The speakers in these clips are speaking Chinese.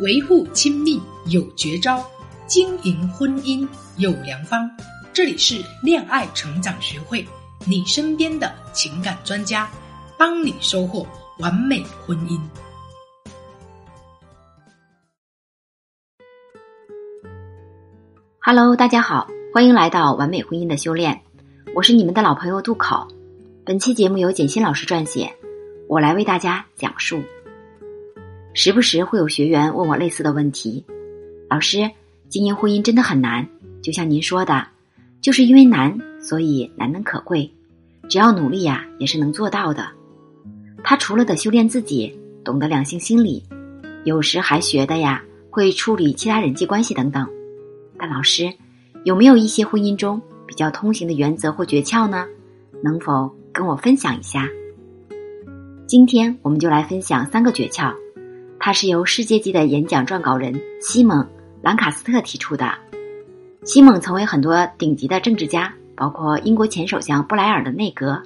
维护亲密有绝招，经营婚姻有良方。这里是恋爱成长学会，你身边的情感专家，帮你收获完美婚姻。Hello，大家好，欢迎来到完美婚姻的修炼，我是你们的老朋友渡口。本期节目由简心老师撰写，我来为大家讲述。时不时会有学员问我类似的问题，老师，经营婚姻真的很难，就像您说的，就是因为难，所以难能可贵。只要努力呀，也是能做到的。他除了得修炼自己，懂得两性心理，有时还学的呀，会处理其他人际关系等等。但老师，有没有一些婚姻中比较通行的原则或诀窍呢？能否跟我分享一下？今天我们就来分享三个诀窍。他是由世界级的演讲撰稿人西蒙·兰卡斯特提出的。西蒙曾为很多顶级的政治家，包括英国前首相布莱尔的内阁，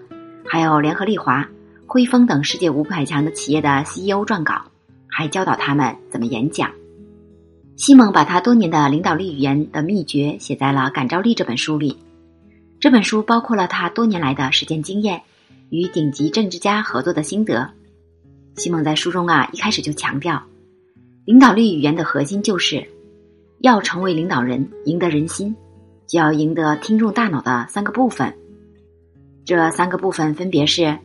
还有联合利华、汇丰等世界五百强的企业的 CEO 撰稿，还教导他们怎么演讲。西蒙把他多年的领导力语言的秘诀写在了《感召力》这本书里。这本书包括了他多年来的实践经验与顶级政治家合作的心得。西蒙在书中啊，一开始就强调，领导力语言的核心就是，要成为领导人，赢得人心，就要赢得听众大脑的三个部分。这三个部分分别是：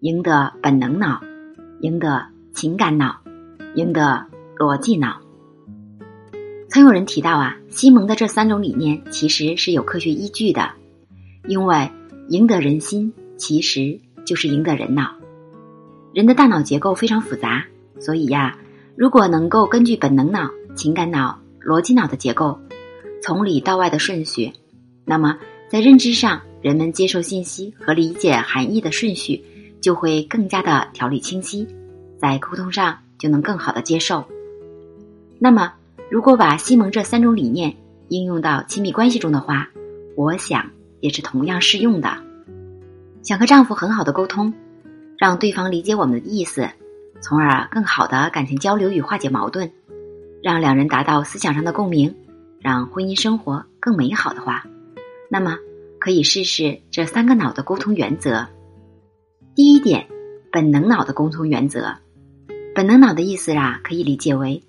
赢得本能脑，赢得情感脑，赢得逻辑脑。曾有人提到啊，西蒙的这三种理念其实是有科学依据的，因为赢得人心其实就是赢得人脑。人的大脑结构非常复杂，所以呀，如果能够根据本能脑、情感脑、逻辑脑的结构，从里到外的顺序，那么在认知上，人们接受信息和理解含义的顺序就会更加的条理清晰，在沟通上就能更好的接受。那么，如果把西蒙这三种理念应用到亲密关系中的话，我想也是同样适用的。想和丈夫很好的沟通。让对方理解我们的意思，从而更好的感情交流与化解矛盾，让两人达到思想上的共鸣，让婚姻生活更美好的话，那么可以试试这三个脑的沟通原则。第一点，本能脑的沟通原则。本能脑的意思啊，可以理解为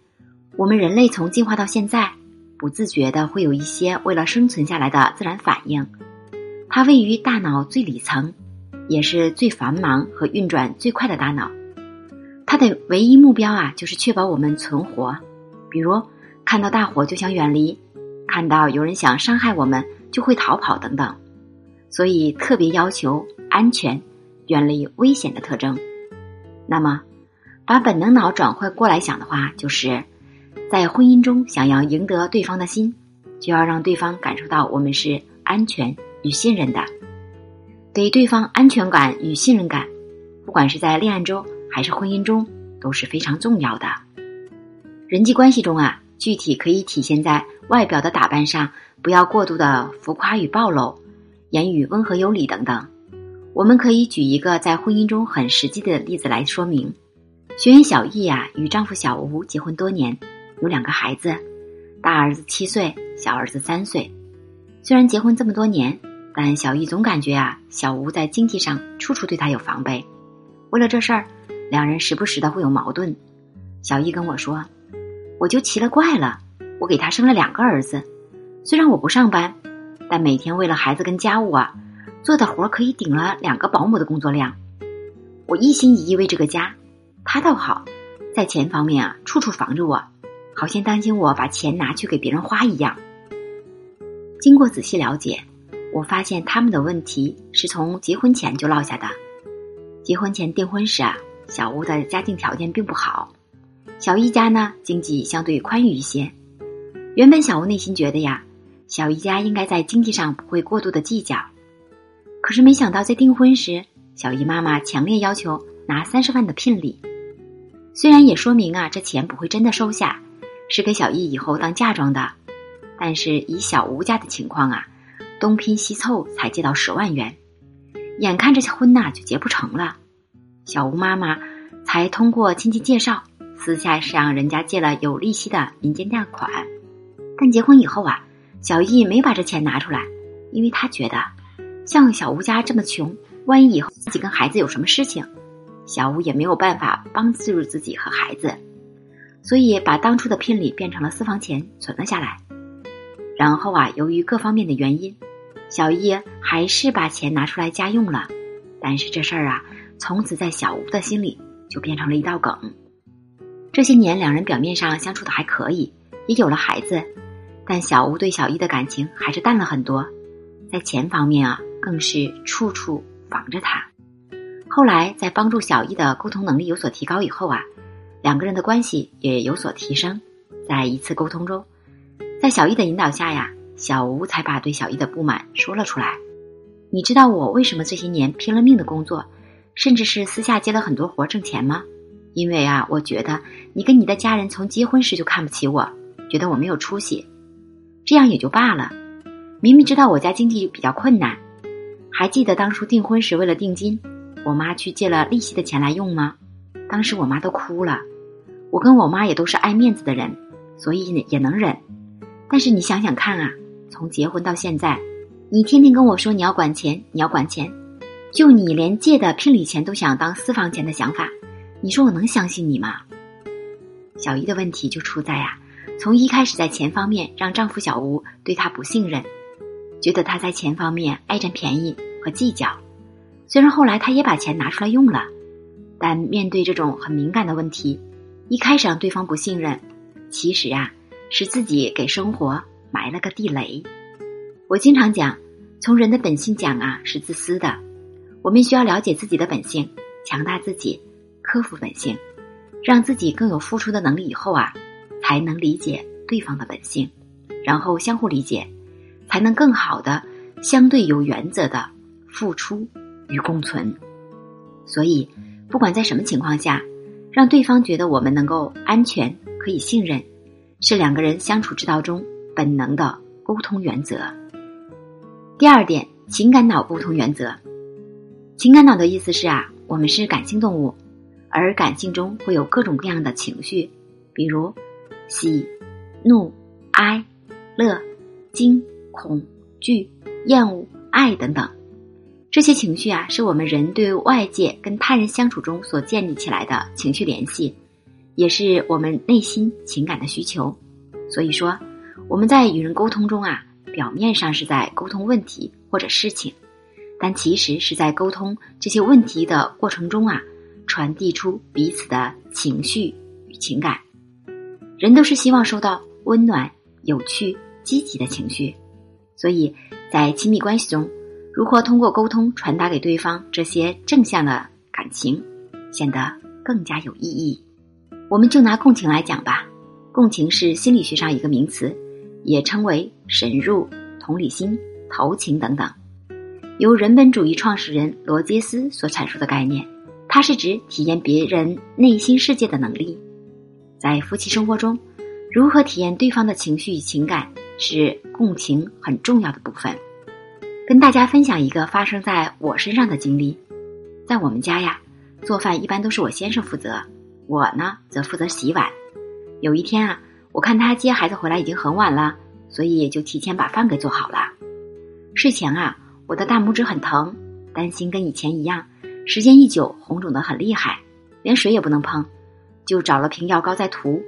我们人类从进化到现在，不自觉的会有一些为了生存下来的自然反应，它位于大脑最里层。也是最繁忙和运转最快的大脑，它的唯一目标啊，就是确保我们存活。比如看到大火就想远离，看到有人想伤害我们就会逃跑等等。所以特别要求安全、远离危险的特征。那么，把本能脑转换过来想的话，就是在婚姻中想要赢得对方的心，就要让对方感受到我们是安全与信任的。给对方安全感与信任感，不管是在恋爱中还是婚姻中都是非常重要的。人际关系中啊，具体可以体现在外表的打扮上，不要过度的浮夸与暴露，言语温和有礼等等。我们可以举一个在婚姻中很实际的例子来说明。学员小易呀，与丈夫小吴结婚多年，有两个孩子，大儿子七岁，小儿子三岁。虽然结婚这么多年。但小易总感觉啊，小吴在经济上处处对他有防备。为了这事儿，两人时不时的会有矛盾。小易跟我说：“我就奇了怪了，我给他生了两个儿子，虽然我不上班，但每天为了孩子跟家务啊，做的活可以顶了两个保姆的工作量。我一心一意为这个家，他倒好，在钱方面啊，处处防着我，好像担心我把钱拿去给别人花一样。”经过仔细了解。我发现他们的问题是从结婚前就落下的。结婚前订婚时啊，小吴的家境条件并不好，小一家呢经济相对宽裕一些。原本小吴内心觉得呀，小一家应该在经济上不会过度的计较，可是没想到在订婚时，小姨妈妈强烈要求拿三十万的聘礼。虽然也说明啊，这钱不会真的收下，是给小易以后当嫁妆的，但是以小吴家的情况啊。东拼西凑才借到十万元，眼看着婚呐就结不成了，小吴妈妈才通过亲戚介绍私下向人家借了有利息的民间贷款。但结婚以后啊，小易没把这钱拿出来，因为他觉得，像小吴家这么穷，万一以后自己跟孩子有什么事情，小吴也没有办法帮助自己和孩子，所以把当初的聘礼变成了私房钱存了下来。然后啊，由于各方面的原因，小易还是把钱拿出来家用了。但是这事儿啊，从此在小吴的心里就变成了一道梗。这些年，两人表面上相处的还可以，也有了孩子。但小吴对小易的感情还是淡了很多，在钱方面啊，更是处处防着他。后来在帮助小易的沟通能力有所提高以后啊，两个人的关系也有所提升。在一次沟通中，在小易的引导下呀，小吴才把对小易的不满说了出来。你知道我为什么这些年拼了命的工作，甚至是私下接了很多活挣钱吗？因为啊，我觉得你跟你的家人从结婚时就看不起我，觉得我没有出息。这样也就罢了，明明知道我家经济比较困难，还记得当初订婚时为了定金，我妈去借了利息的钱来用吗？当时我妈都哭了。我跟我妈也都是爱面子的人，所以也能忍。但是你想想看啊，从结婚到现在，你天天跟我说你要管钱，你要管钱，就你连借的聘礼钱都想当私房钱的想法，你说我能相信你吗？小姨的问题就出在呀。从一开始在钱方面让丈夫小吴对她不信任，觉得他在钱方面爱占便宜和计较。虽然后来他也把钱拿出来用了，但面对这种很敏感的问题，一开始让对方不信任，其实啊是自己给生活埋了个地雷。我经常讲，从人的本性讲啊是自私的，我们需要了解自己的本性，强大自己，克服本性，让自己更有付出的能力。以后啊。才能理解对方的本性，然后相互理解，才能更好的相对有原则的付出与共存。所以，不管在什么情况下，让对方觉得我们能够安全、可以信任，是两个人相处之道中本能的沟通原则。第二点，情感脑沟通原则。情感脑的意思是啊，我们是感性动物，而感性中会有各种各样的情绪，比如。喜、怒、哀、乐、惊、恐惧、厌恶、爱等等，这些情绪啊，是我们人对外界跟他人相处中所建立起来的情绪联系，也是我们内心情感的需求。所以说，我们在与人沟通中啊，表面上是在沟通问题或者事情，但其实是在沟通这些问题的过程中啊，传递出彼此的情绪与情感。人都是希望收到温暖、有趣、积极的情绪，所以在亲密关系中，如何通过沟通传达给对方这些正向的感情，显得更加有意义。我们就拿共情来讲吧，共情是心理学上一个名词，也称为深入、同理心、同情等等，由人本主义创始人罗杰斯所阐述的概念，它是指体验别人内心世界的能力。在夫妻生活中，如何体验对方的情绪与情感，是共情很重要的部分。跟大家分享一个发生在我身上的经历。在我们家呀，做饭一般都是我先生负责，我呢则负责洗碗。有一天啊，我看他接孩子回来已经很晚了，所以也就提前把饭给做好了。睡前啊，我的大拇指很疼，担心跟以前一样，时间一久红肿的很厉害，连水也不能碰。就找了瓶药膏在涂，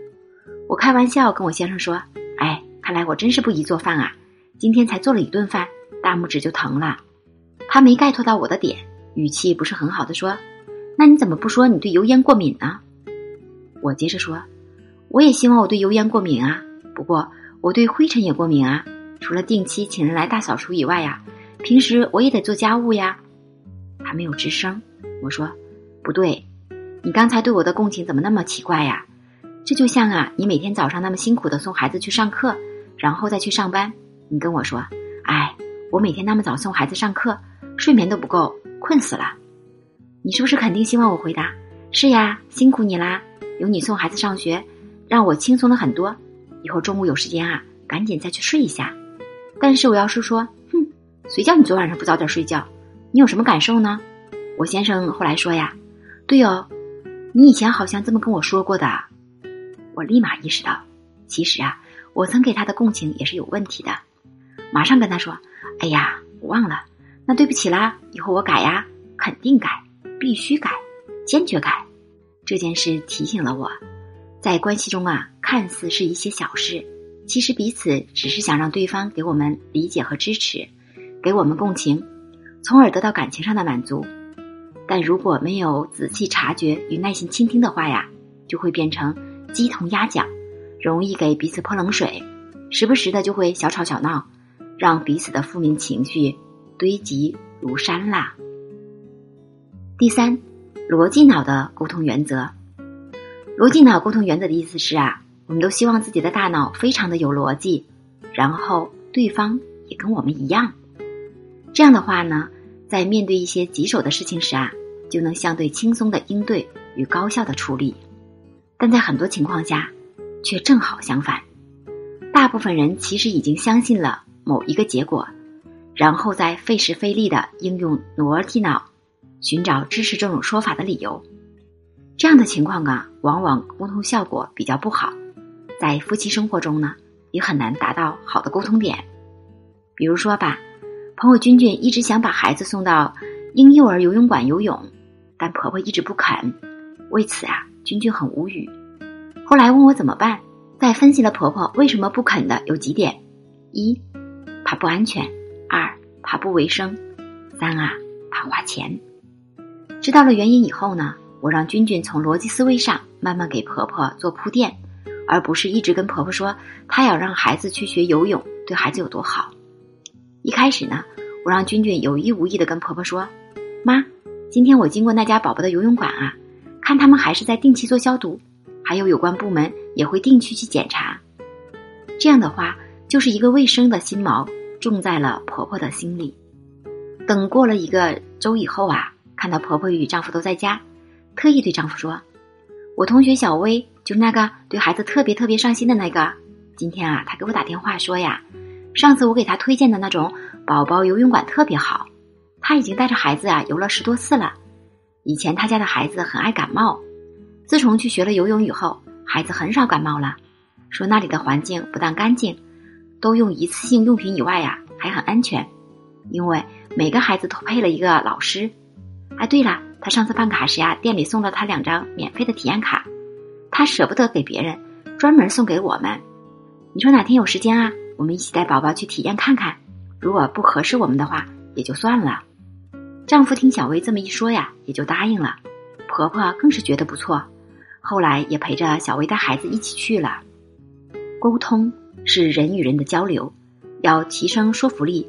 我开玩笑跟我先生说：“哎，看来我真是不宜做饭啊！今天才做了一顿饭，大拇指就疼了。”他没 get 到我的点，语气不是很好的说：“那你怎么不说你对油烟过敏呢？”我接着说：“我也希望我对油烟过敏啊，不过我对灰尘也过敏啊。除了定期请人来大扫除以外呀，平时我也得做家务呀。”他没有吱声。我说：“不对。”你刚才对我的共情怎么那么奇怪呀？这就像啊，你每天早上那么辛苦的送孩子去上课，然后再去上班。你跟我说，哎，我每天那么早送孩子上课，睡眠都不够，困死了。你是不是肯定希望我回答？是呀，辛苦你啦，有你送孩子上学，让我轻松了很多。以后中午有时间啊，赶紧再去睡一下。但是我要是说，哼，谁叫你昨晚上不早点睡觉？你有什么感受呢？我先生后来说呀，对哦。你以前好像这么跟我说过的，我立马意识到，其实啊，我曾给他的共情也是有问题的。马上跟他说：“哎呀，我忘了，那对不起啦，以后我改呀，肯定改，必须改，坚决改。”这件事提醒了我，在关系中啊，看似是一些小事，其实彼此只是想让对方给我们理解和支持，给我们共情，从而得到感情上的满足。但如果没有仔细察觉与耐心倾听的话呀，就会变成鸡同鸭讲，容易给彼此泼冷水，时不时的就会小吵小闹，让彼此的负面情绪堆积如山啦。第三，逻辑脑的沟通原则。逻辑脑沟通原则的意思是啊，我们都希望自己的大脑非常的有逻辑，然后对方也跟我们一样。这样的话呢？在面对一些棘手的事情时啊，就能相对轻松的应对与高效的处理，但在很多情况下，却正好相反。大部分人其实已经相信了某一个结果，然后再费时费力的应用逻辑脑，寻找支持这种说法的理由。这样的情况啊，往往沟通效果比较不好，在夫妻生活中呢，也很难达到好的沟通点。比如说吧。朋友君君一直想把孩子送到婴幼儿游泳馆游泳，但婆婆一直不肯。为此啊，君君很无语。后来问我怎么办，在分析了婆婆为什么不肯的有几点：一，怕不安全；二，怕不卫生；三啊，怕花钱。知道了原因以后呢，我让君君从逻辑思维上慢慢给婆婆做铺垫，而不是一直跟婆婆说她要让孩子去学游泳，对孩子有多好。一开始呢，我让君君有意无意的跟婆婆说：“妈，今天我经过那家宝宝的游泳馆啊，看他们还是在定期做消毒，还有有关部门也会定期去检查。这样的话，就是一个卫生的心锚种在了婆婆的心里。等过了一个周以后啊，看到婆婆与丈夫都在家，特意对丈夫说：‘我同学小薇，就那个对孩子特别特别上心的那个，今天啊，他给我打电话说呀。’”上次我给他推荐的那种宝宝游泳馆特别好，他已经带着孩子啊游了十多次了。以前他家的孩子很爱感冒，自从去学了游泳以后，孩子很少感冒了。说那里的环境不但干净，都用一次性用品以外呀还很安全，因为每个孩子都配了一个老师。哎，对了，他上次办卡时呀，店里送了他两张免费的体验卡，他舍不得给别人，专门送给我们。你说哪天有时间啊？我们一起带宝宝去体验看看，如果不合适我们的话，也就算了。丈夫听小薇这么一说呀，也就答应了。婆婆更是觉得不错，后来也陪着小薇带孩子一起去了。沟通是人与人的交流，要提升说服力，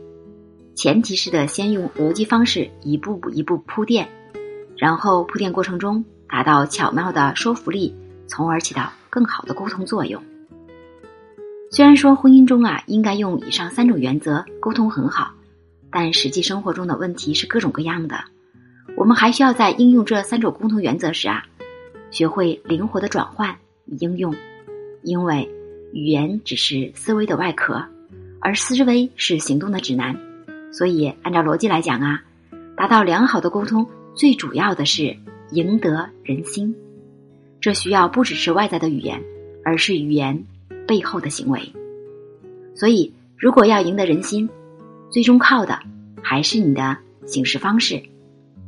前提是得先用逻辑方式一步一步铺垫，然后铺垫过程中达到巧妙的说服力，从而起到更好的沟通作用。虽然说婚姻中啊应该用以上三种原则沟通很好，但实际生活中的问题是各种各样的。我们还需要在应用这三种沟通原则时啊，学会灵活的转换与应用。因为语言只是思维的外壳，而思维是行动的指南。所以按照逻辑来讲啊，达到良好的沟通，最主要的是赢得人心。这需要不只是外在的语言，而是语言。背后的行为，所以如果要赢得人心，最终靠的还是你的行事方式，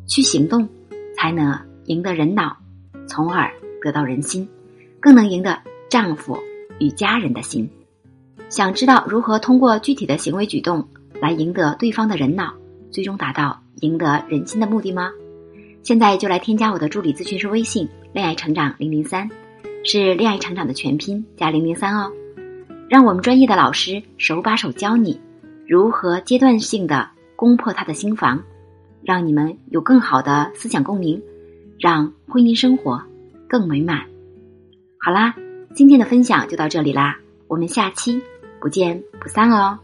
去行动，才能赢得人脑，从而得到人心，更能赢得丈夫与家人的心。想知道如何通过具体的行为举动来赢得对方的人脑，最终达到赢得人心的目的吗？现在就来添加我的助理咨询师微信“恋爱成长零零三”。是恋爱成长的全拼加零零三哦，让我们专业的老师手把手教你如何阶段性的攻破他的心房，让你们有更好的思想共鸣，让婚姻生活更美满。好啦，今天的分享就到这里啦，我们下期不见不散哦。